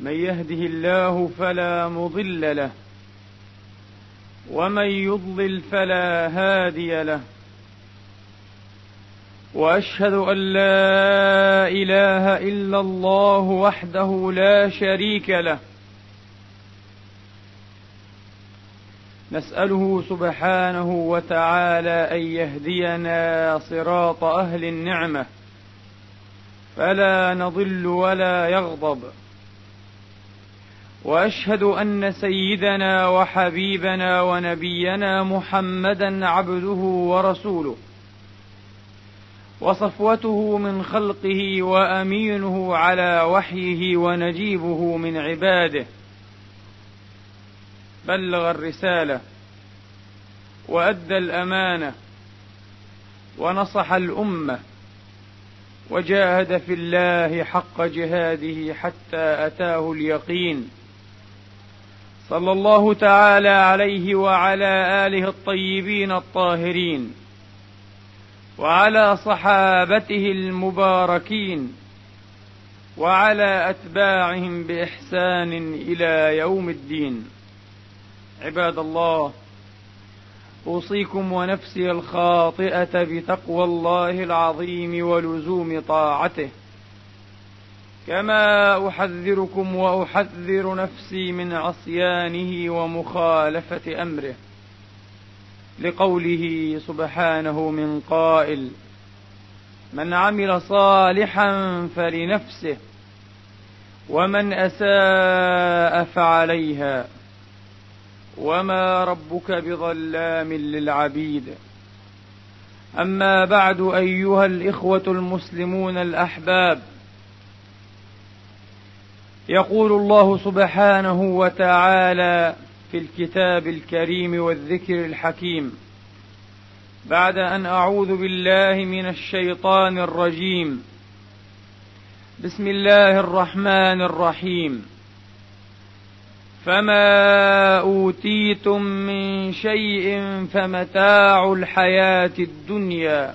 من يهده الله فلا مضل له ومن يضلل فلا هادي له وأشهد أن لا إله إلا الله وحده لا شريك له. نسأله سبحانه وتعالى أن يهدينا صراط أهل النعمة فلا نضل ولا يغضب. وأشهد أن سيدنا وحبيبنا ونبينا محمدا عبده ورسوله. وصفوته من خلقه وأمينه على وحيه ونجيبه من عباده. بلغ الرسالة وأدى الأمانة ونصح الأمة وجاهد في الله حق جهاده حتى أتاه اليقين. صلى الله تعالى عليه وعلى آله الطيبين الطاهرين وعلى صحابته المباركين وعلى أتباعهم بإحسان إلى يوم الدين. عباد الله أوصيكم ونفسي الخاطئة بتقوى الله العظيم ولزوم طاعته. كما احذركم واحذر نفسي من عصيانه ومخالفه امره لقوله سبحانه من قائل من عمل صالحا فلنفسه ومن اساء فعليها وما ربك بظلام للعبيد اما بعد ايها الاخوه المسلمون الاحباب يقول الله سبحانه وتعالى في الكتاب الكريم والذكر الحكيم. بعد أن أعوذ بالله من الشيطان الرجيم. بسم الله الرحمن الرحيم. فما أوتيتم من شيء فمتاع الحياة الدنيا.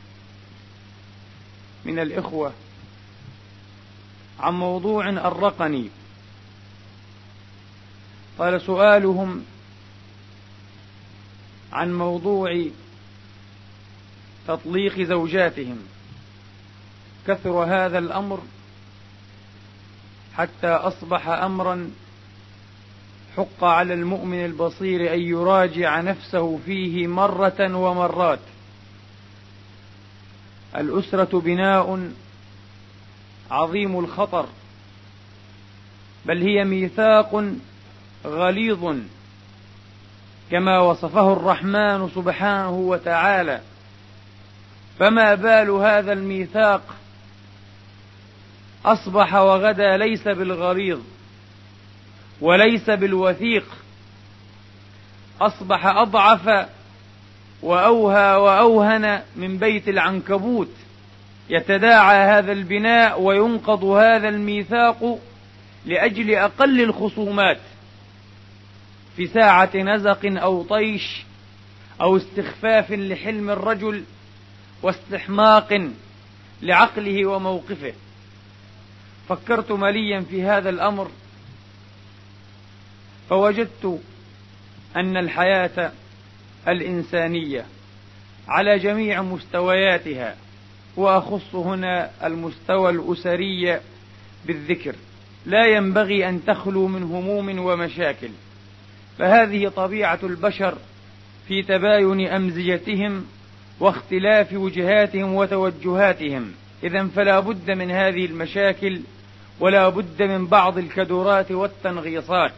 من الإخوة عن موضوع أرقني. قال سؤالهم عن موضوع تطليق زوجاتهم. كثر هذا الأمر حتى أصبح أمرا حق على المؤمن البصير أن يراجع نفسه فيه مرة ومرات. الأسرة بناء عظيم الخطر بل هي ميثاق غليظ كما وصفه الرحمن سبحانه وتعالى. فما بال هذا الميثاق؟ أصبح وغدا ليس بالغليظ وليس بالوثيق. أصبح أضعف وأوهى وأوهن من بيت العنكبوت. يتداعى هذا البناء وينقض هذا الميثاق لأجل أقل الخصومات في ساعة نزق أو طيش أو استخفاف لحلم الرجل واستحماق لعقله وموقفه. فكرت مليا في هذا الأمر فوجدت أن الحياة الإنسانية على جميع مستوياتها وأخص هنا المستوى الأسري بالذكر. لا ينبغي أن تخلو من هموم ومشاكل. فهذه طبيعة البشر في تباين أمزجتهم واختلاف وجهاتهم وتوجهاتهم. إذا فلا بد من هذه المشاكل ولا بد من بعض الكدرات والتنغيصات.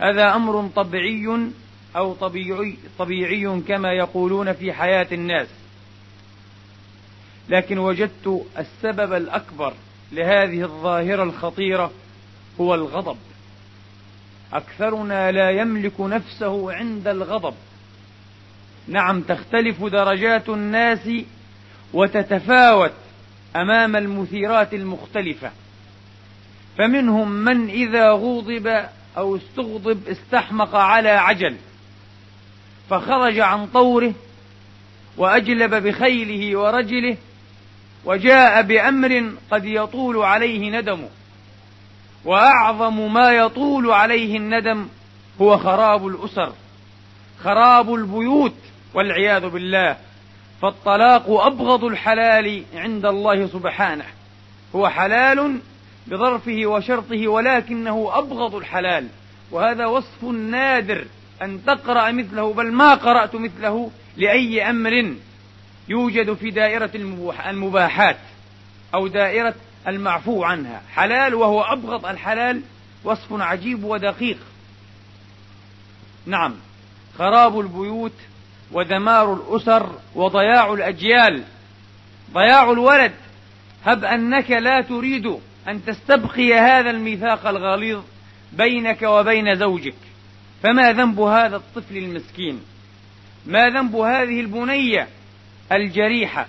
هذا أمر طبيعي أو طبيعي, طبيعي كما يقولون في حياة الناس. لكن وجدت السبب الأكبر لهذه الظاهرة الخطيرة هو الغضب. أكثرنا لا يملك نفسه عند الغضب. نعم تختلف درجات الناس وتتفاوت أمام المثيرات المختلفة. فمنهم من إذا غوضب أو استغضب استحمق على عجل. فخرج عن طوره وأجلب بخيله ورجله وجاء بأمر قد يطول عليه ندمه وأعظم ما يطول عليه الندم هو خراب الأسر خراب البيوت والعياذ بالله فالطلاق أبغض الحلال عند الله سبحانه هو حلال بظرفه وشرطه ولكنه أبغض الحلال وهذا وصف نادر أن تقرأ مثله بل ما قرأت مثله لأي أمر يوجد في دائرة المباحات أو دائرة المعفو عنها. حلال وهو أبغض الحلال وصف عجيب ودقيق. نعم. خراب البيوت ودمار الأسر وضياع الأجيال. ضياع الولد. هب أنك لا تريد أن تستبقي هذا الميثاق الغليظ بينك وبين زوجك. فما ذنب هذا الطفل المسكين؟ ما ذنب هذه البنية الجريحة؟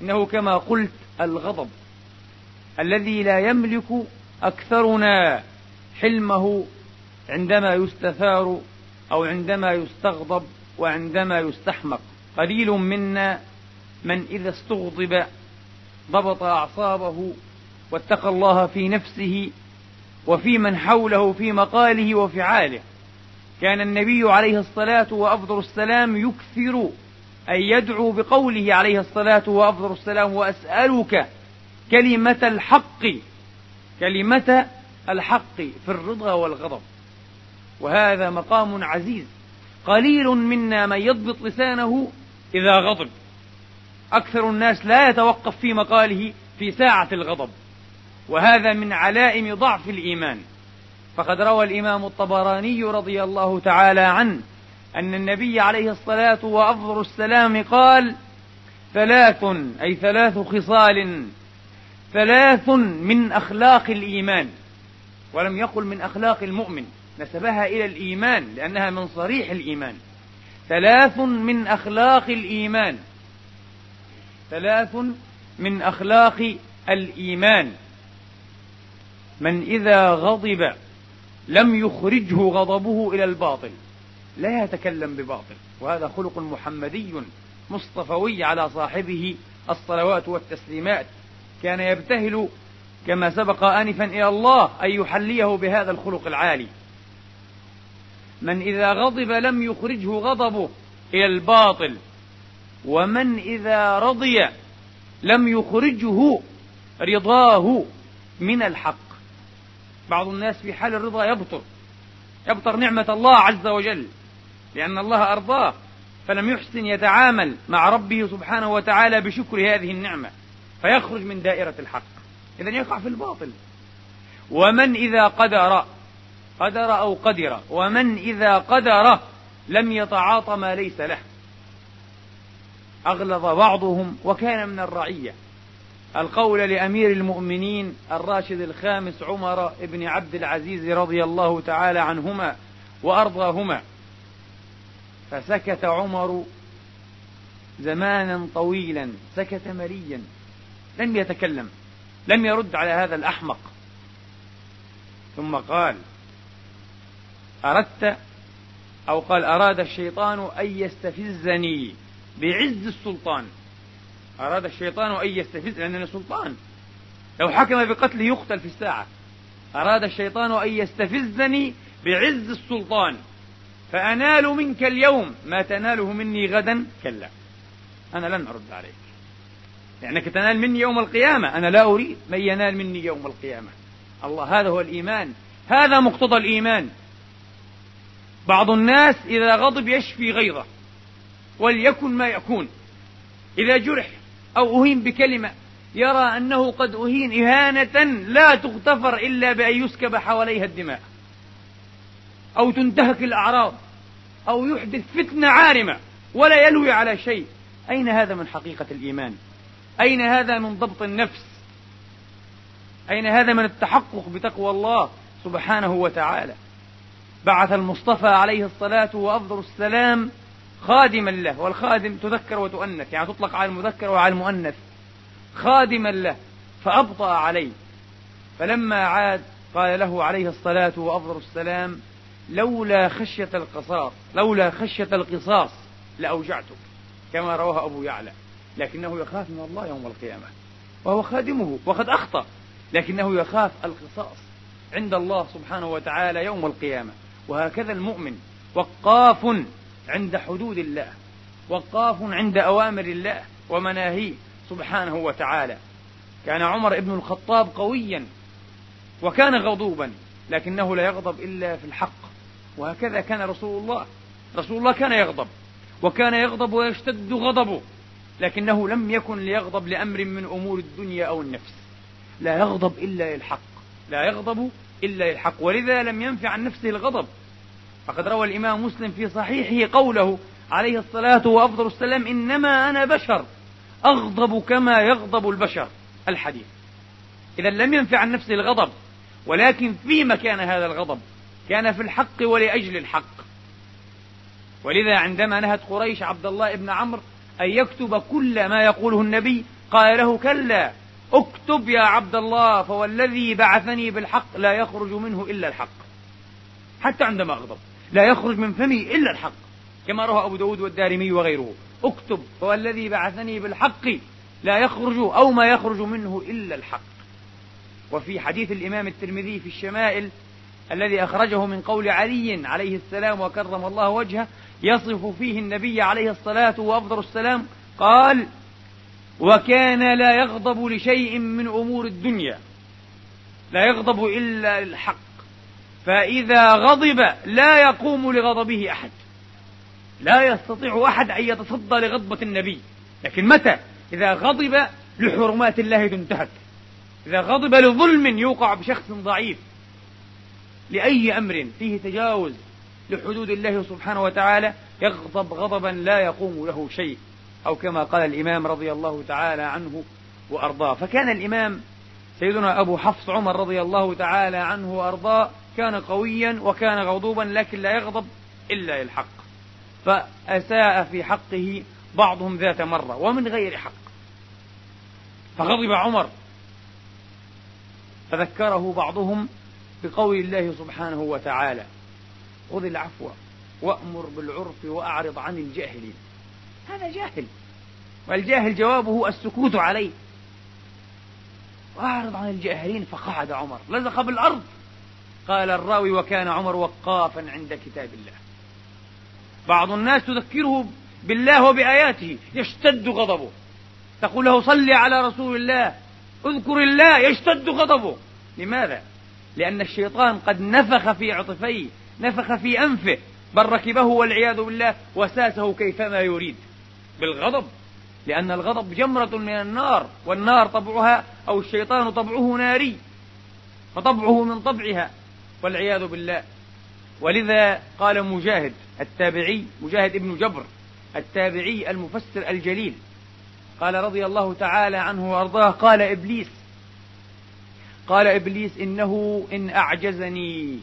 إنه كما قلت الغضب الذي لا يملك أكثرنا حلمه عندما يستثار أو عندما يستغضب وعندما يستحمق. قليل منا من إذا استغضب ضبط أعصابه واتقى الله في نفسه وفي من حوله في مقاله وفعاله. كان النبي عليه الصلاة وأفضل السلام يكثر أن يدعو بقوله عليه الصلاة وأفضل السلام وأسألك كلمة الحق كلمة الحق في الرضا والغضب. وهذا مقام عزيز. قليل منا من يضبط لسانه إذا غضب. أكثر الناس لا يتوقف في مقاله في ساعة الغضب. وهذا من علائم ضعف الإيمان. فقد روى الإمام الطبراني رضي الله تعالى عنه أن النبي عليه الصلاة وأفضل السلام قال ثلاث أي ثلاث خصال ثلاث من أخلاق الإيمان ولم يقل من أخلاق المؤمن نسبها إلى الإيمان لأنها من صريح الإيمان. ثلاث من أخلاق الإيمان ثلاث من أخلاق الإيمان. من إذا غضب لم يخرجه غضبه إلى الباطل. لا يتكلم بباطل. وهذا خلق محمدي مصطفوي على صاحبه الصلوات والتسليمات. كان يبتهل كما سبق آنفا إلى الله أن يحليه بهذا الخلق العالي. من إذا غضب لم يخرجه غضبه إلى الباطل. ومن إذا رضي لم يخرجه رضاه من الحق. بعض الناس في حال الرضا يبطر يبطر نعمة الله عز وجل لأن الله أرضاه فلم يحسن يتعامل مع ربه سبحانه وتعالى بشكر هذه النعمة فيخرج من دائرة الحق. إذا يقع في الباطل. ومن إذا قدر قدر أو قدر ومن إذا قدر لم يتعاطى ما ليس له. أغلظ بعضهم وكان من الرعية. القول لأمير المؤمنين الراشد الخامس عمر بن عبد العزيز رضي الله تعالى عنهما وأرضاهما. فسكت عمر زمانا طويلا سكت مريا لم يتكلم لم يرد على هذا الأحمق. ثم قال أردت أو قال أراد الشيطان أن يستفزني بعز السلطان. أراد الشيطان أن يستفز لأنني سلطان. لو حكم بقتله يقتل في الساعة. أراد الشيطان أن يستفزني بعز السلطان. فأنال منك اليوم ما تناله مني غدا كلا. أنا لن أرد عليك. لأنك تنال مني يوم القيامة. أنا لا أريد من ينال مني يوم القيامة. الله هذا هو الإيمان. هذا مقتضى الإيمان. بعض الناس إذا غضب يشفي غيظه وليكن ما يكون. إذا جرح أو أهين بكلمة يرى أنه قد أهين إهانة لا تغتفر إلا بأن يسكب حواليها الدماء أو تنتهك الأعراض أو يحدث فتنة عارمة ولا يلوي على شيء. أين هذا من حقيقة الإيمان؟ أين هذا من ضبط النفس؟ أين هذا من التحقق بتقوى الله سبحانه وتعالى؟ بعث المصطفى عليه الصلاة وأفضل السلام خادما له والخادم تذكر وتؤنث يعني تطلق على المذكر وعلى المؤنث. خادما له فأبطأ عليه. فلما عاد قال له عليه الصلاة وأفضل السلام لولا خشية القصاص لولا خشية القصاص لأوجعتك كما رواه أبو يعلى. لكنه يخاف من الله يوم القيامة. وهو خادمه وقد أخطأ لكنه يخاف القصاص عند الله سبحانه وتعالى يوم القيامة. وهكذا المؤمن وقاف عند حدود الله وقاف عند أوامر الله ومناهيه سبحانه وتعالى. كان عمر بن الخطاب قويا وكان غضوبا لكنه لا يغضب إلا في الحق. وهكذا كان رسول الله. رسول الله كان يغضب وكان يغضب ويشتد غضبه لكنه لم يكن ليغضب لأمر من أمور الدنيا أو النفس. لا يغضب إلا للحق لا يغضب إلا للحق ولذا لم ينفع عن نفسه الغضب. فقد روى الإمام مسلم في صحيحه قوله عليه الصلاة وأفضل السلام إنما أنا بشر أغضب كما يغضب البشر الحديث. إذا لم ينفع عن نفسه الغضب ولكن فيما كان هذا الغضب كان في الحق ولأجل الحق. ولذا عندما نهت قريش عبد الله بن عمرو أن يكتب كل ما يقوله النبي قال له كلا اكتب يا عبد الله فوالذي بعثني بالحق لا يخرج منه إلا الحق. حتى عندما أغضب. لا يخرج من فمي إلا الحق كما روى أبو داود والدارمي وغيره. اكتب فوالذي بعثني بالحق لا يخرج أو ما يخرج منه إلا الحق. وفي حديث الإمام الترمذي في الشمائل الذي أخرجه من قول علي عليه السلام وكرم الله وجهه يصف فيه النبي عليه الصلاة وأفضل السلام قال وكان لا يغضب لشيء من أمور الدنيا لا يغضب إلا للحق فإذا غضب لا يقوم لغضبه أحد. لا يستطيع أحد أن يتصدى لغضبة النبي. لكن متى؟ إذا غضب لحرمات الله تنتهك. إذا غضب لظلم يوقع بشخص ضعيف. لأي أمر فيه تجاوز لحدود الله سبحانه وتعالى يغضب غضبا لا يقوم له شيء. أو كما قال الإمام رضي الله تعالى عنه وأرضاه. فكان الإمام سيدنا أبو حفص عمر رضي الله تعالى عنه وأرضاه كان قويا وكان غضوبا لكن لا يغضب إلا للحق فأساء في حقه بعضهم ذات مرة ومن غير حق. فغضب عمر. فذكره بعضهم بقول الله سبحانه وتعالى خذ العفو وأمر بالعرف وأعرض عن الجاهلين. هذا جاهل. والجاهل جوابه السكوت عليه. وأعرض عن الجاهلين فقعد عمر لزق بالأرض. قال الراوي وكان عمر وقافا عند كتاب الله. بعض الناس تذكره بالله وبآياته يشتد غضبه. تقول له صل على رسول الله اذكر الله يشتد غضبه. لماذا؟ لأن الشيطان قد نفخ في عطفيه نفخ في أنفه بل ركبه والعياذ بالله وساسه كيفما يريد. بالغضب لأن الغضب جمرة من النار والنار طبعها أو الشيطان طبعه ناري. فطبعه من طبعها. والعياذ بالله. ولذا قال مجاهد التابعي مجاهد ابن جبر التابعي المفسر الجليل قال رضي الله تعالى عنه وأرضاه قال إبليس قال إبليس إنه إن أعجزني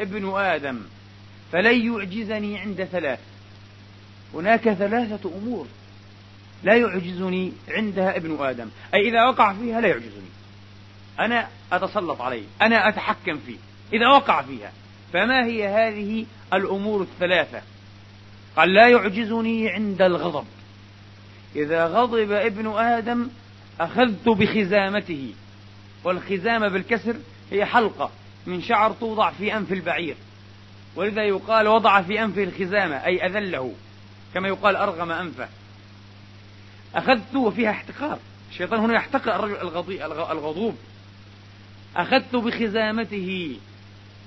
ابن آدم فلن يعجزني عند ثلاث. هناك ثلاثة أمور لا يعجزني عندها ابن آدم أي إذا وقع فيها لا يعجزني. أنا أتسلط عليه أنا أتحكم فيه. إذا وقع فيها. فما هي هذه الأمور الثلاثة؟ قال لا يعجزني عند الغضب. إذا غضب ابن آدم أخذت بخزامته. والخزامة بالكسر هي حلقة من شعر توضع في أنف البعير. ولذا يقال وضع في أنفه الخزامة أي أذله كما يقال أرغم أنفه. أخذت وفيها احتقار. الشيطان هنا يحتقر الرجل الغضوب. أخذت بخزامته.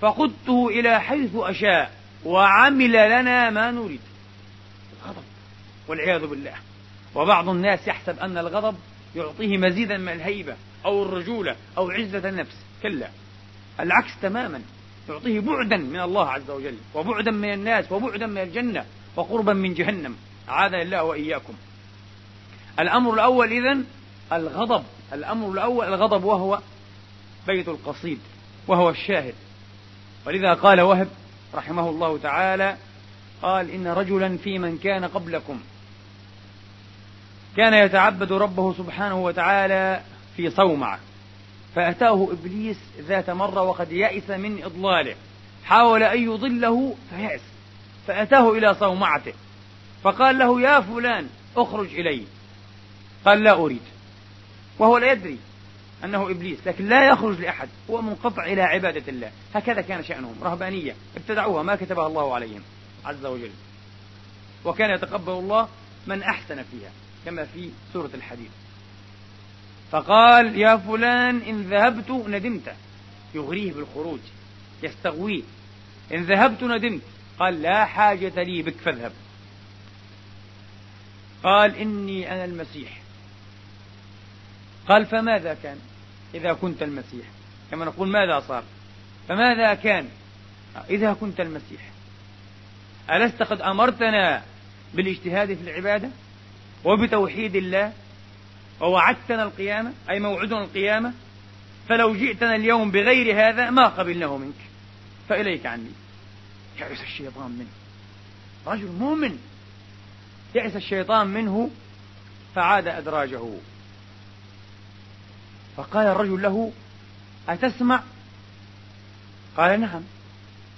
فقدته إلى حيث أشاء وعمل لنا ما نريد. غضب والعياذ بالله. وبعض الناس يحسب أن الغضب يعطيه مزيدا من الهيبة أو الرجولة أو عزة النفس. كلا. العكس تماما. يعطيه بعدا من الله عز وجل وبعدا من الناس وبعدا من الجنة وقربا من جهنم. أعاذنا الله وإياكم. الأمر الأول إذن الغضب. الأمر الأول الغضب وهو بيت القصيد وهو الشاهد. ولذا قال وهب رحمه الله تعالى قال إن رجلا في من كان قبلكم كان يتعبد ربه سبحانه وتعالى في صومعة فأتاه إبليس ذات مرة وقد يأس من إضلاله حاول أن يضله فيأس فأتاه إلى صومعته فقال له يا فلان اخرج إلي قال لا أريد وهو لا يدري أنه إبليس لكن لا يخرج لأحد هو منقطع إلى عبادة الله. هكذا كان شأنهم رهبانية ابتدعوها ما كتبها الله عليهم عز وجل. وكان يتقبل الله من أحسن فيها كما في سورة الحديد. فقال يا فلان إن ذهبت ندمت. يغريه بالخروج يستغويه. إن ذهبت ندمت. قال لا حاجة لي بك فاذهب. قال إني أنا المسيح. قال فماذا كان؟ إذا كنت المسيح. كما نقول ماذا صار؟ فماذا كان؟ إذا كنت المسيح. ألست قد أمرتنا بالاجتهاد في العبادة؟ وبتوحيد الله؟ ووعدتنا القيامة؟ أي موعدنا القيامة؟ فلو جئتنا اليوم بغير هذا ما قبلناه منك. فإليك عني. يعس الشيطان منه. رجل مؤمن. يعس الشيطان منه فعاد أدراجه. فقال الرجل له أتسمع؟ قال نعم.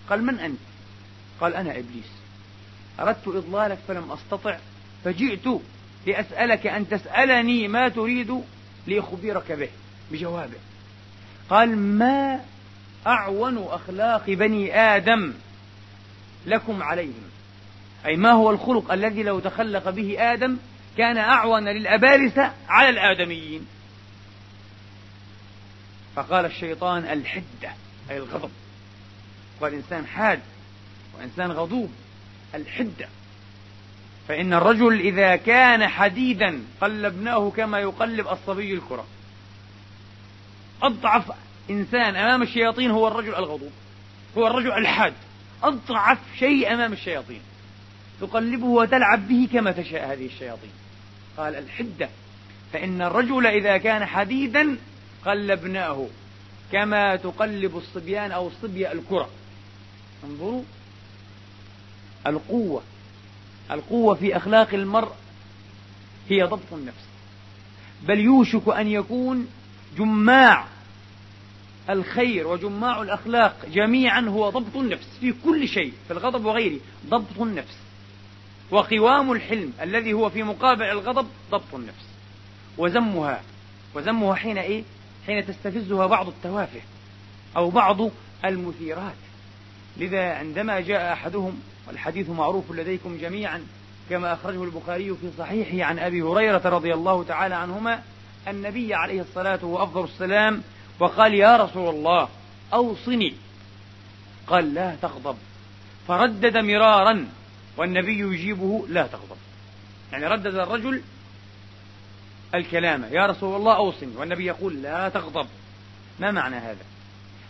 قال من أنت؟ قال أنا إبليس. أردت إضلالك فلم أستطع فجئت لأسألك أن تسألني ما تريد لأخبرك به. بجوابه. قال ما أعون أخلاق بني آدم لكم عليهم؟ أي ما هو الخلق الذي لو تخلق به آدم كان أعون للأبارسة على الآدميين؟ فقال الشيطان الحدة أي الغضب. والإنسان حاد وإنسان غضوب الحدة. فإن الرجل إذا كان حديدا قلبناه كما يقلب الصبي الكرة. أضعف إنسان أمام الشياطين هو الرجل الغضوب هو الرجل الحاد. أضعف شيء أمام الشياطين. تقلبه وتلعب به كما تشاء هذه الشياطين. قال الحدة فإن الرجل إذا كان حديدا قلبناه كما تقلب الصبيان أو الصبية الكرة. انظروا. القوة. القوة في أخلاق المرء هي ضبط النفس. بل يوشك أن يكون جماع الخير وجماع الأخلاق جميعا هو ضبط النفس في كل شيء في الغضب وغيره ضبط النفس. وقوام الحلم الذي هو في مقابل الغضب ضبط النفس. وذمها. وذمها حين إيه؟ حين تستفزها بعض التوافه أو بعض المثيرات. لذا عندما جاء أحدهم والحديث معروف لديكم جميعا كما أخرجه البخاري في صحيحه عن أبي هريرة رضي الله تعالى عنهما النبي عليه الصلاة وأفضل السلام وقال يا رسول الله أوصني. قال لا تغضب. فردد مرارا والنبي يجيبه لا تغضب. يعني ردد الرجل الكلام يا رسول الله أوصني. والنبي يقول لا تغضب. ما معنى هذا؟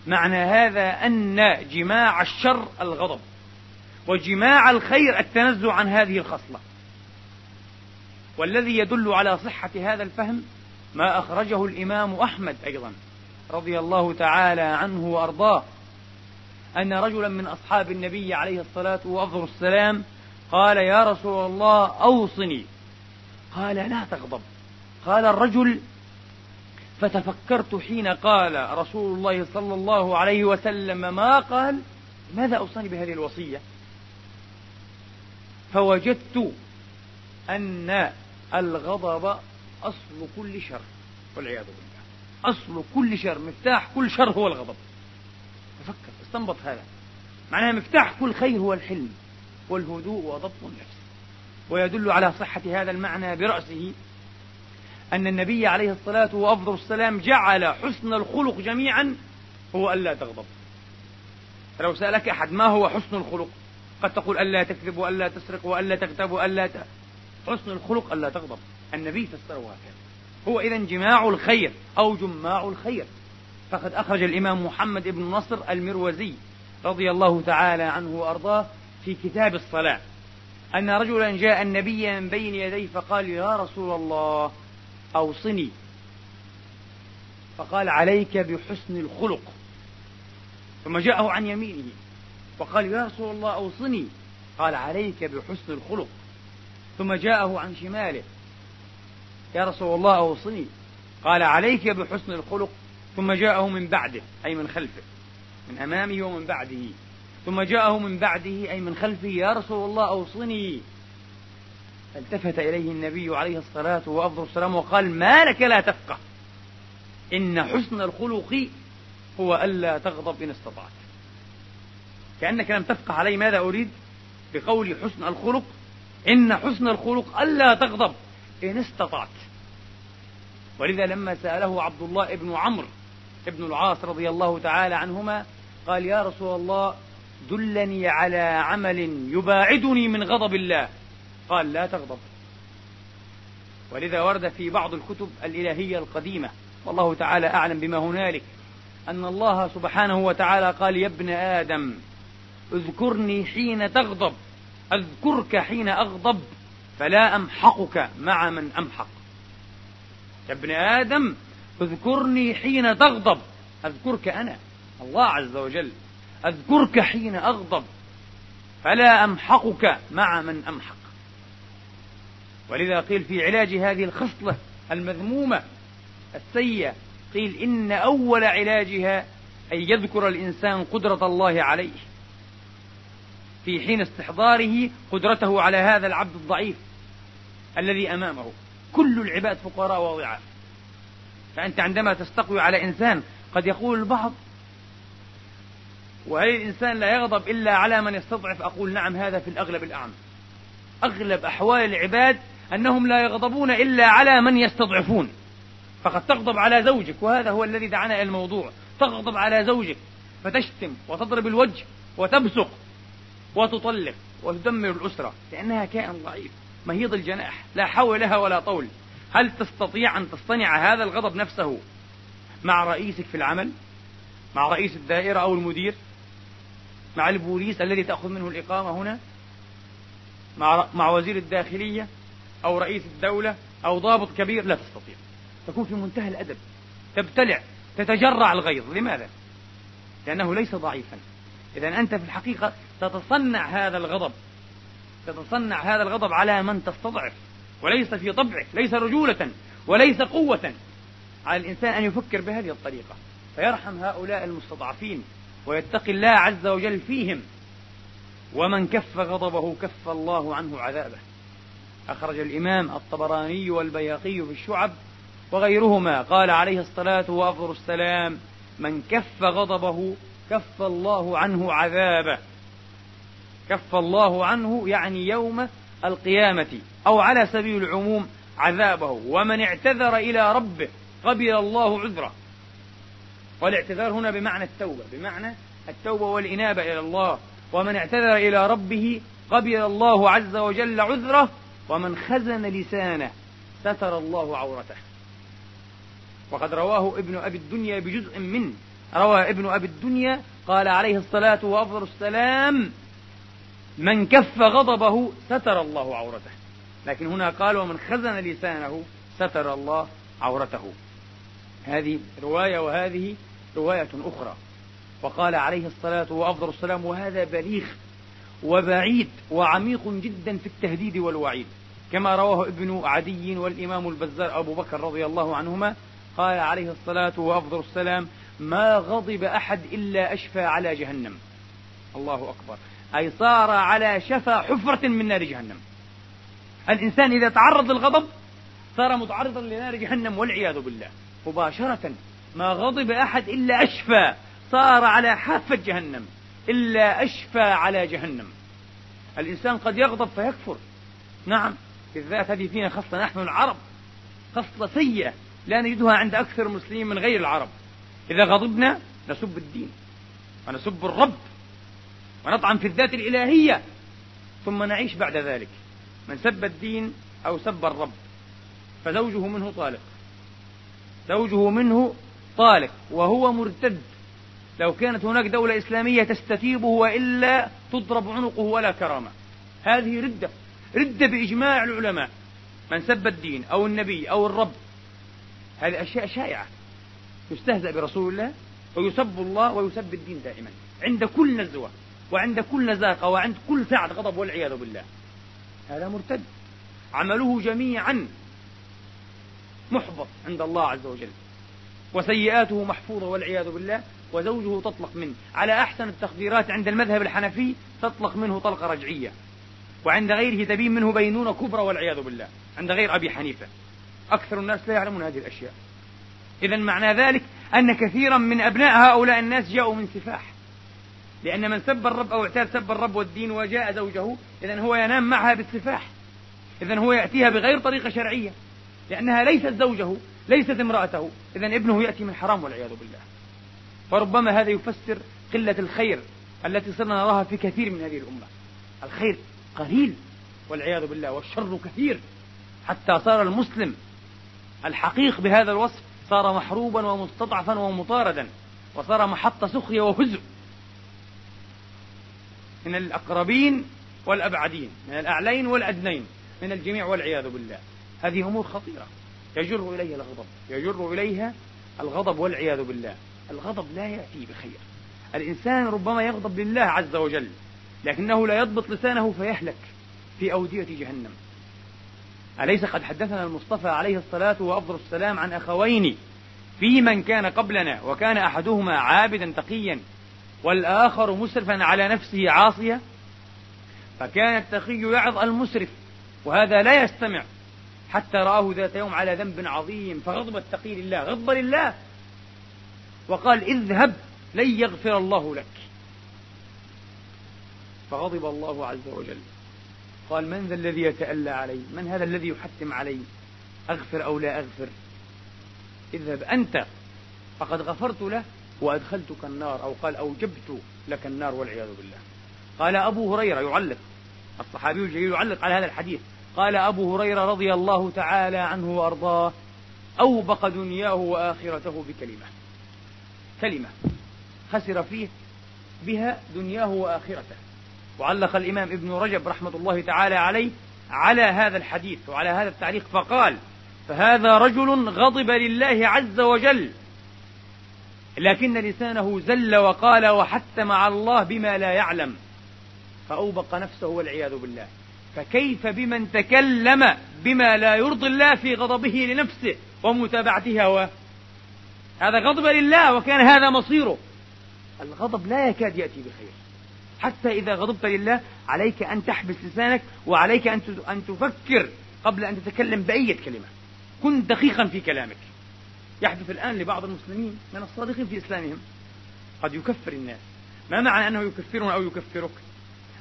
معنى هذا أن جماع الشر الغضب وجماع الخير التنزع عن هذه الخصلة. والذي يدل على صحة هذا الفهم ما أخرجه الإمام أحمد أيضا رضي الله تعالى عنه وأرضاه أن رجلا من أصحاب النبي عليه الصلاة والسلام قال يا رسول الله أوصني. قال لا تغضب. قال الرجل فتفكرت حين قال رسول الله صلى الله عليه وسلم ما قال؟ ماذا أوصاني بهذه الوصية؟ فوجدت أن الغضب أصل كل شر والعياذ بالله. أصل كل شر مفتاح كل شر هو الغضب. تفكر استنبط هذا. معناها مفتاح كل خير هو الحلم والهدوء وضبط النفس. ويدل على صحة هذا المعنى برأسه أن النبي عليه الصلاة وأفضل السلام جعل حسن الخلق جميعا هو ألا تغضب. فلو سألك أحد ما هو حسن الخلق؟ قد تقول ألا تكذب وألا تسرق وألا تغتاب وألا ت... حسن الخلق ألا تغضب. النبي فسره هكذا هو إذا جماع الخير أو جماع الخير. فقد أخرج الإمام محمد بن نصر المروزي رضي الله تعالى عنه وأرضاه في كتاب الصلاة. أن رجلا جاء النبي من بين يديه فقال يا رسول الله أوصني. فقال عليك بحسن الخلق. ثم جاءه عن يمينه. وقال يا رسول الله أوصني. قال عليك بحسن الخلق. ثم جاءه عن شماله. يا رسول الله أوصني. قال عليك بحسن الخلق. ثم جاءه من بعده أي من خلفه. من أمامه ومن بعده. ثم جاءه من بعده أي من خلفه. يا رسول الله أوصني. فالتفت إليه النبي عليه الصلاة والسلام وقال ما لك لا تفقه. إن حسن الخلق هو ألا تغضب إن استطعت. كأنك لم تفقه علي ماذا أريد؟ بقول حسن الخلق. إن حسن الخلق ألا تغضب إن استطعت. ولذا لما سأله عبد الله بن عمرو بن العاص رضي الله تعالى عنهما قال يا رسول الله دلني على عمل يباعدني من غضب الله. قال لا تغضب. ولذا ورد في بعض الكتب الإلهية القديمة والله تعالى أعلم بما هنالك أن الله سبحانه وتعالى قال يا ابن آدم اذكرني حين تغضب أذكرك حين أغضب فلا أمحقك مع من أمحق. يا ابن آدم اذكرني حين تغضب أذكرك أنا الله عز وجل أذكرك حين أغضب فلا أمحقك مع من أمحق. ولذا قيل في علاج هذه الخصلة المذمومة السيئة قيل إن أول علاجها أن يذكر الإنسان قدرة الله عليه في حين استحضاره قدرته على هذا العبد الضعيف الذي أمامه. كل العباد فقراء وضعاف فأنت عندما تستقوي على إنسان قد يقول البعض وهل الإنسان لا يغضب إلا على من يستضعف؟ أقول نعم هذا في الأغلب الأعم. أغلب أحوال العباد أنهم لا يغضبون إلا على من يستضعفون. فقد تغضب على زوجك وهذا هو الذي دعانا إلى الموضوع. تغضب على زوجك فتشتم وتضرب الوجه وتبصق وتطلق وتدمر الأسرة لأنها كائن ضعيف مهيض الجناح لا حول لها ولا طول. هل تستطيع أن تصطنع هذا الغضب نفسه مع رئيسك في العمل؟ مع رئيس الدائرة أو المدير؟ مع البوليس الذي تأخذ منه الإقامة هنا؟ مع, مع وزير الداخلية؟ أو رئيس الدولة أو ضابط كبير لا تستطيع. تكون في منتهى الأدب. تبتلع تتجرع الغيظ. لماذا؟ لأنه ليس ضعيفا. إذا أنت في الحقيقة تتصنع هذا الغضب. تتصنع هذا الغضب على من تستضعف. وليس في طبعك ليس رجولة وليس قوة. على الإنسان أن يفكر بهذه الطريقة. فيرحم هؤلاء المستضعفين ويتقي الله عز وجل فيهم. ومن كف غضبه كف الله عنه عذابه. أخرج الإمام الطبراني والبياقي في الشعب وغيرهما. قال عليه الصلاة وأفضل السلام من كف غضبه كف الله عنه عذابه. كف الله عنه يعني يوم القيامة أو على سبيل العموم عذابه. ومن اعتذر إلى ربه قبل الله عذره. والاعتذار هنا بمعنى التوبة بمعنى التوبة والإنابة إلى الله. ومن اعتذر إلى ربه قبل الله عز وجل عذره ومن خزن لسانه ستر الله عورته. وقد رواه ابن أبي الدنيا بجزء منه روى ابن أبي الدنيا قال عليه الصلاة وأفضل السلام من كف غضبه ستر الله عورته. لكن هنا قال ومن خزن لسانه ستر الله عورته. هذه رواية وهذه رواية أخرى. وقال عليه الصلاة وأفضل السلام وهذا بليغ. وبعيد وعميق جدا في التهديد والوعيد. كما رواه ابن عدي والإمام البزار أبو بكر رضي الله عنهما قال عليه الصلاة وأفضل السلام ما غضب أحد إلا أشفى على جهنم. الله أكبر. أي صار على شفا حفرة من نار جهنم. الإنسان إذا تعرض للغضب صار متعرضا لنار جهنم والعياذ بالله. مباشرة ما غضب أحد إلا أشفى. صار على حافة جهنم. إلا أشفى على جهنم. الإنسان قد يغضب فيكفر. نعم بالذات هذه فينا خاصة نحن العرب خصلة سيئة لا نجدها عند أكثر المسلمين من غير العرب. إذا غضبنا نسب الدين ونسب الرب ونطعن في الذات الإلهية ثم نعيش بعد ذلك. من سب الدين أو سب الرب فزوجه منه طالق. زوجه منه طالق وهو مرتد. لو كانت هناك دولة إسلامية تستتيبه وإلا تضرب عنقه ولا كرامة. هذه ردة ردة بإجماع العلماء. من سب الدين أو النبي أو الرب هذه أشياء شائعة. يستهزأ برسول الله ويسب الله ويسب الدين دائما. عند كل نزوة وعند كل نزاقة وعند كل ساعة غضب والعياذ بالله. هذا مرتد. عمله جميعا محبط عند الله عز وجل. وسيئاته محفوظة والعياذ بالله. وزوجه تطلق منه. على أحسن التقديرات عند المذهب الحنفي تطلق منه طلقة رجعية. وعند غيره تبين منه بينونة كبرى والعياذ بالله. عند غير أبي حنيفة. أكثر الناس لا يعلمون هذه الأشياء. إذا معنى ذلك أن كثيرا من أبناء هؤلاء الناس جاءوا من سفاح. لأن من سب الرب أو اعتاد سب الرب والدين وجاء زوجه إذا هو ينام معها بالسفاح. إذا هو يأتيها بغير طريقة شرعية. لأنها ليست زوجه ليست امرأته. إذا ابنه يأتي من حرام والعياذ بالله. وربما هذا يفسر قلة الخير التي صرنا نراها في كثير من هذه الأمة. الخير قليل والعياذ بالله والشر كثير. حتى صار المسلم الحقيق بهذا الوصف صار محروبا ومستضعفا ومطاردا وصار محط سخرية وهزء من الأقربين والأبعدين من الأعلين والأدنين من الجميع والعياذ بالله. هذه أمور خطيرة. يجر إليها الغضب يجر إليها الغضب والعياذ بالله. الغضب لا يأتي بخير. الإنسان ربما يغضب لله عز وجل لكنه لا يضبط لسانه فيهلك في أودية جهنم. أليس قد حدثنا المصطفى عليه الصلاة وأفضل السلام عن أخوين في من كان قبلنا وكان أحدهما عابدا تقيا والآخر مسرفا على نفسه عاصية فكان التقي يعظ المسرف وهذا لا يستمع. حتى رآه ذات يوم على ذنب عظيم فغضب التقي لله. غضب لله. وقال اذهب لن يغفر الله لك. فغضب الله عز وجل. قال من ذا الذي يتألى علي؟ من هذا الذي يحتم علي؟ أغفر أو لا أغفر؟ اذهب أنت. فقد غفرت له وأدخلتك النار. أو قال أوجبت لك النار والعياذ بالله. قال أبو هريرة يعلق. الصحابي الجليل يعلق على هذا الحديث. قال أبو هريرة رضي الله تعالى عنه وأرضاه أوبق دنياه وآخرته بكلمة. كلمة خسر فيه بها دنياه وآخرته. وعلق الإمام ابن رجب رحمة الله تعالى عليه على هذا الحديث وعلى هذا التعليق فقال فهذا رجل غضب لله عز وجل لكن لسانه زل وقال وحتى مع الله بما لا يعلم. فأوبق نفسه والعياذ بالله. فكيف بمن تكلم بما لا يرضي الله في غضبه لنفسه ومتابعته هواه هذا غضب لله وكان هذا مصيره. الغضب لا يكاد يأتي بخير. حتى إذا غضبت لله عليك أن تحبس لسانك وعليك أن أن تفكر قبل أن تتكلم بأية كلمة. كن دقيقا في كلامك. يحدث الآن لبعض المسلمين من الصادقين في إسلامهم. قد يكفر الناس. ما معنى أنه يكفرنا أو يكفرك؟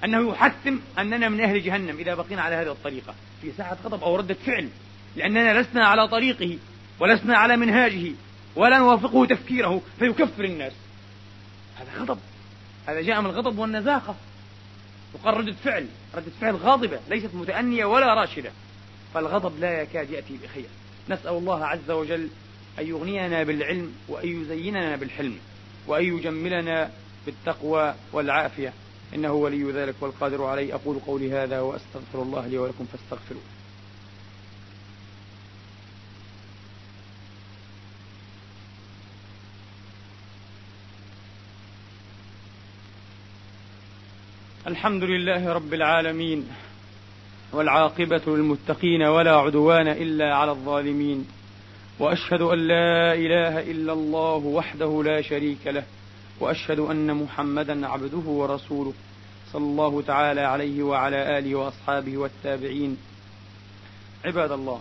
أنه يحتم أننا من أهل جهنم إذا بقينا على هذه الطريقة. في ساعة غضب أو ردة فعل. لأننا لسنا على طريقه ولسنا على منهاجه. ولا نوافقه تفكيره فيكفر الناس. هذا غضب. هذا جاء من الغضب والنزاقة. وقال ردة فعل. ردة فعل غاضبة ليست متأنية ولا راشدة. فالغضب لا يكاد يأتي بخير. نسأل الله عز وجل أن يغنينا بالعلم وأن يزيننا بالحلم وأن يجملنا بالتقوى والعافية. إنه ولي ذلك والقادر عليه. أقول قولي هذا وأستغفر الله لي ولكم فاستغفروه. الحمد لله رب العالمين والعاقبة للمتقين ولا عدوان إلا على الظالمين وأشهد أن لا إله إلا الله وحده لا شريك له وأشهد أن محمدا عبده ورسوله صلى الله تعالى عليه وعلى آله وأصحابه والتابعين. عباد الله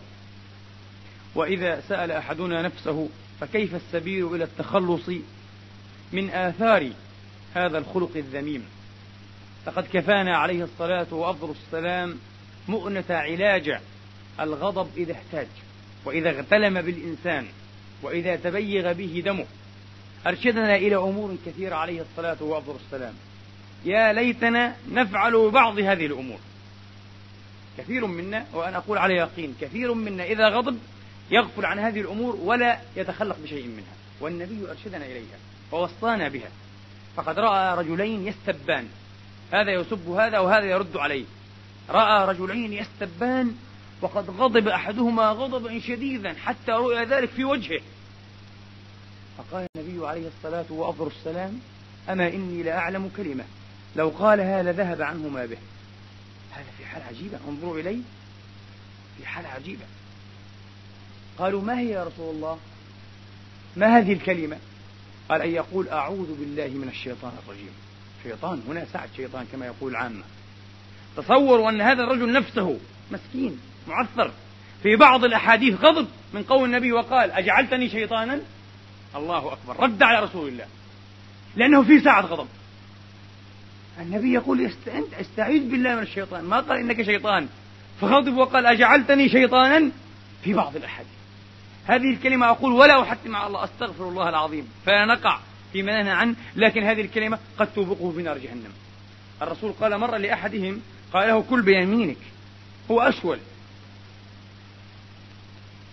وإذا سأل أحدنا نفسه فكيف السبيل إلى التخلص من آثار هذا الخلق الذميم؟ لقد كفانا عليه الصلاة وأفضل السلام مؤنة علاج الغضب إذا احتاج وإذا اغتلم بالإنسان وإذا تبيغ به دمه. أرشدنا إلى أمور كثيرة عليه الصلاة وأفضل السلام. يا ليتنا نفعل بعض هذه الأمور. كثير منا وأنا أقول على يقين كثير منا إذا غضب يغفل عن هذه الأمور ولا يتخلق بشيء منها. والنبي أرشدنا إليها ووصانا بها. فقد رأى رجلين يستبان. هذا يسب هذا وهذا يرد عليه. رأى رجلين يستبان وقد غضب أحدهما غضبا شديدا حتى رؤي ذلك في وجهه. فقال النبي عليه الصلاة وأفضل السلام أما إني لأعلم كلمة. لو قالها لذهب عنه ما به. هذا في حال عجيبة. انظروا إلي في حال عجيبة. قالوا ما هي يا رسول الله؟ ما هذه الكلمة؟ قال أن يقول أعوذ بالله من الشيطان الرجيم. شيطان هنا سعد شيطان كما يقول العامة تصوروا أن هذا الرجل نفسه مسكين معثر في بعض الأحاديث غضب من قول النبي وقال أجعلتني شيطانا؟ الله أكبر رد على رسول الله. لأنه في ساعة غضب. النبي يقول أنت استعيذ بالله من الشيطان. ما قال إنك شيطان. فغضب وقال أجعلتني شيطانا؟ في بعض الأحاديث. هذه الكلمة أقول ولا أحتم مع الله أستغفر الله العظيم. فلا نقع فيما نهى عنه لكن هذه الكلمة قد توبقه في نار جهنم. الرسول قال مرة لأحدهم قال له كل بيمينك هو أسول.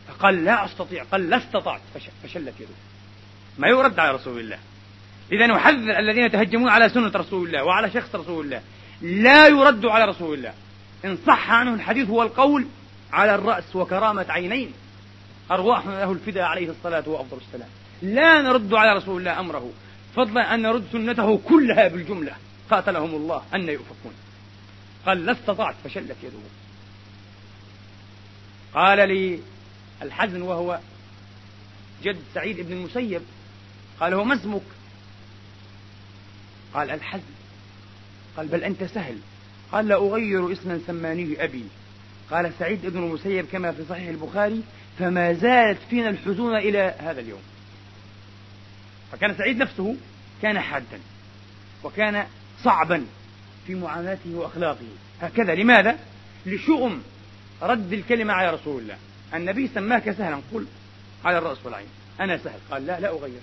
فقال لا أستطيع قال لا استطعت فشلت يده. ما يرد على رسول الله. إذا نحذر الذين يتهجمون على سنة رسول الله وعلى شخص رسول الله. لا يرد على رسول الله. إن صح عنه الحديث هو القول على الرأس وكرامة عينين. أرواحنا له الفداء عليه الصلاة وأفضل السلام لا نرد على رسول الله أمره فضلا أن نرد سنته كلها بالجملة. قاتلهم الله أن يؤفكون. قال لا استطعت فشلت يده. قال لي الحزن وهو جد سعيد بن المسيب. قال هو ما اسمك؟ قال الحزن. قال بل أنت سهل. قال لا أغير اسما سمانيه أبي. قال سعيد بن المسيب كما في صحيح البخاري فما زالت فينا الحزون إلى هذا اليوم. فكان سعيد نفسه كان حادا وكان صعبا في معاملته وأخلاقه. هكذا. لماذا؟ لشؤم رد الكلمة على رسول الله. النبي سماك سهلا. قل على الرأس والعين. أنا سهل. قال لا لا أغير.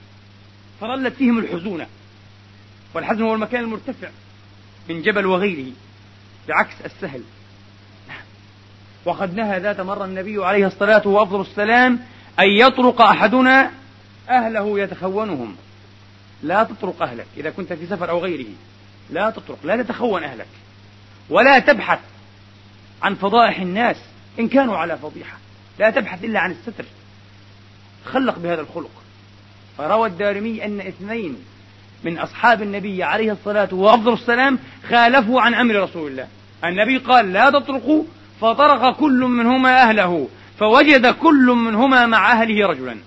فظلت فيهم الحزونة والحزن هو المكان المرتفع من جبل وغيره بعكس السهل. وقد نهى ذات مرة النبي عليه الصلاة وأفضل السلام أن يطرق أحدنا أهله يتخونهم. لا تطرق أهلك إذا كنت في سفر أو غيره. لا تطرق لا تتخون أهلك. ولا تبحث عن فضائح الناس إن كانوا على فضيحة. لا تبحث إلا عن الستر. خلق بهذا الخلق. فروى الدارمي أن اثنين من أصحاب النبي عليه الصلاة وأفضل السلام خالفوا عن أمر رسول الله. النبي قال لا تطرقوا. فطرق كل منهما أهله فوجد كل منهما مع أهله رجلا.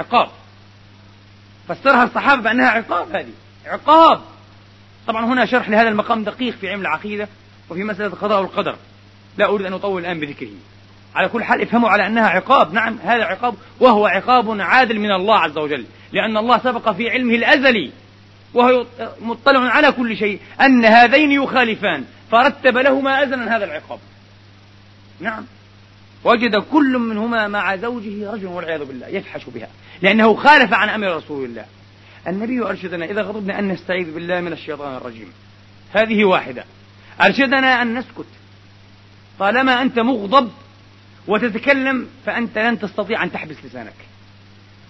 عقاب. فسرها الصحابة بأنها عقاب هذه. عقاب. طبعا هنا شرح لهذا المقام دقيق في علم العقيدة وفي مسألة القضاء والقدر لا أريد أن أطول الآن بذكره. على كل حال افهموا على أنها عقاب. نعم هذا عقاب وهو عقاب عادل من الله عز وجل. لأن الله سبق في علمه الأزلي وهو مطلع على كل شيء أن هذين يخالفان. فرتب لهما أزلا هذا العقاب. نعم. وجد كل منهما مع زوجه رجل والعياذ بالله يفحش بها لأنه خالف عن أمر رسول الله. النبي أرشدنا إذا غضبنا أن نستعيذ بالله من الشيطان الرجيم. هذه واحدة. أرشدنا أن نسكت. طالما أنت مغضب وتتكلم فأنت لن تستطيع أن تحبس لسانك.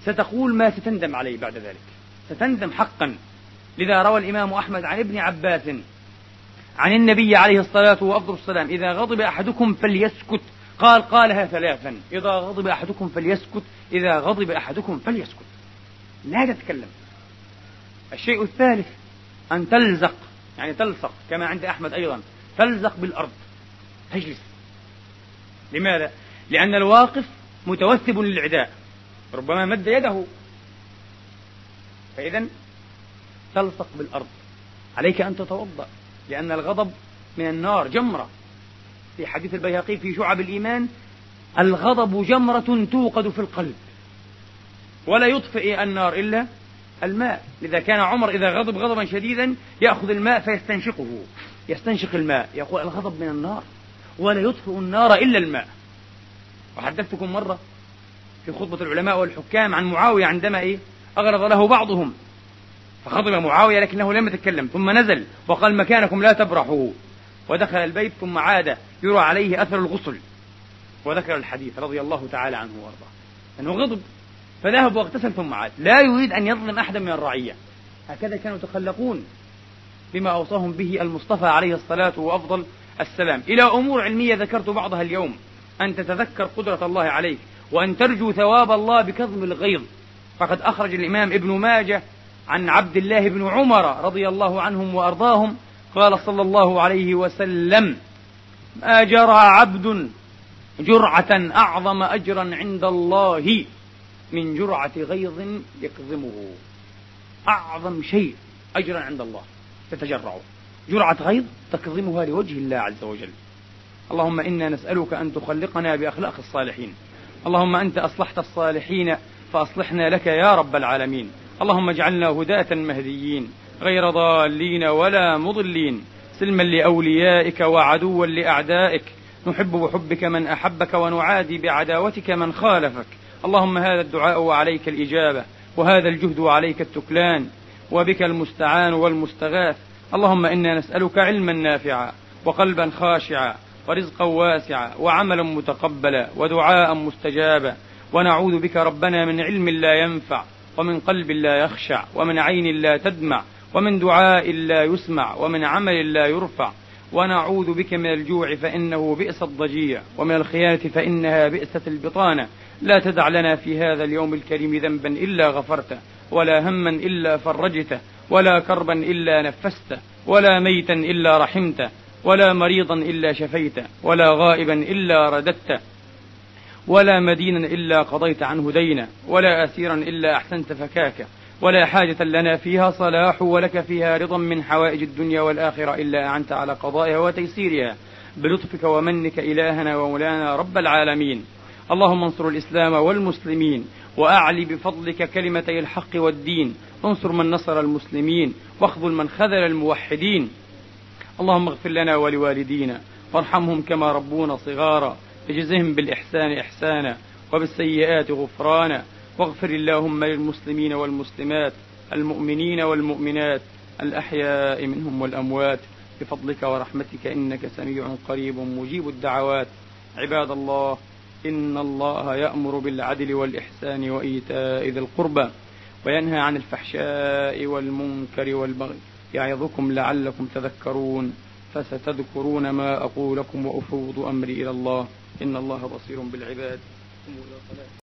ستقول ما ستندم عليه بعد ذلك. ستندم حقا. لذا روى الإمام أحمد عن ابن عباس عن النبي عليه الصلاة وأفضل السلام إذا غضب أحدكم فليسكت. قال قالها ثلاثا. إذا غضب أحدكم فليسكت. إذا غضب أحدكم فليسكت. لا تتكلم. الشيء الثالث أن تلزق. يعني تلصق كما عند أحمد أيضا. تلزق بالأرض. تجلس. لماذا؟ لأن الواقف متوثب للعداء. ربما مد يده. فإذا تلصق بالأرض. عليك أن تتوضأ. لأن الغضب من النار جمرة. في حديث البيهقي في شعب الإيمان الغضب جمرة توقد في القلب ولا يطفئ النار إلا الماء. لذا كان عمر إذا غضب غضبا شديدا يأخذ الماء فيستنشقه. يستنشق الماء. يقول الغضب من النار ولا يطفئ النار إلا الماء. وحدثتكم مرة في خطبة العلماء والحكام عن معاوية عندما إيه؟ أغرض له بعضهم. فغضب معاوية لكنه لم يتكلم ثم نزل وقال مكانكم لا تبرحوا. ودخل البيت ثم عاد يرى عليه أثر الغسل وذكر الحديث رضي الله تعالى عنه وأرضاه. أنه غضب فذهب واغتسل ثم عاد. لا يريد أن يظلم أحدا من الرعية. هكذا كانوا يتخلقون بما أوصاهم به المصطفى عليه الصلاة وأفضل السلام. إلى أمور علمية ذكرت بعضها اليوم. أن تتذكر قدرة الله عليك وأن ترجو ثواب الله بكظم الغيظ. فقد أخرج الإمام ابن ماجه عن عبد الله بن عمر رضي الله عنهم وأرضاهم قال صلى الله عليه وسلم ما جرى عبد جرعة أعظم أجرا عند الله من جرعة غيظ يكظمه. أعظم شيء أجرا عند الله تتجرعه جرعة غيظ تكظمها لوجه الله عز وجل. اللهم إنا نسألك أن تخلقنا بأخلاق الصالحين. اللهم أنت أصلحت الصالحين فأصلحنا لك يا رب العالمين. اللهم اجعلنا هداة مهديين. غير ضالين ولا مضلين. سلما لأوليائك وعدوا لأعدائك. نحب بحبك من أحبك ونعادي بعداوتك من خالفك. اللهم هذا الدعاء وعليك الإجابة وهذا الجهد وعليك التكلان وبك المستعان والمستغاث. اللهم إنا نسألك علما نافعا وقلبا خاشعا ورزقا واسعا وعملا متقبلا ودعاء مستجابا. ونعوذ بك ربنا من علم لا ينفع ومن قلب لا يخشع ومن عين لا تدمع. ومن دعاء لا يسمع ومن عمل لا يرفع ونعوذ بك من الجوع فإنه بئس الضجيع ومن الخيانة فإنها بئست البطانة. لا تدع لنا في هذا اليوم الكريم ذنبا إلا غفرته ولا هما إلا فرجته ولا كربا إلا نفسته ولا ميتا إلا رحمته ولا مريضا إلا شفيته ولا غائبا إلا رددته ولا مدينا إلا قضيت عنه دينا ولا أسيرا إلا أحسنت فكاكه. ولا حاجة لنا فيها صلاح ولك فيها رضا من حوائج الدنيا والآخرة إلا أعنت على قضائها وتيسيرها. بلطفك ومنك إلهنا ومولانا رب العالمين. اللهم انصر الإسلام والمسلمين وأعلي بفضلك كلمتي الحق والدين. انصر من نصر المسلمين واخذل من خذل الموحدين. اللهم اغفر لنا ولوالدينا وارحمهم كما ربونا صغارا. اجزهم بالإحسان إحسانا وبالسيئات غفرانا. واغفر اللهم للمسلمين والمسلمات المؤمنين والمؤمنات الأحياء منهم والأموات. بفضلك ورحمتك إنك سميع قريب مجيب الدعوات. عباد الله إن الله يأمر بالعدل والإحسان وإيتاء ذي القربى وينهى عن الفحشاء والمنكر والبغي. يعظكم لعلكم تذكرون فستذكرون ما أقول لكم وأفوض أمري إلى الله. إن الله بصير بالعباد.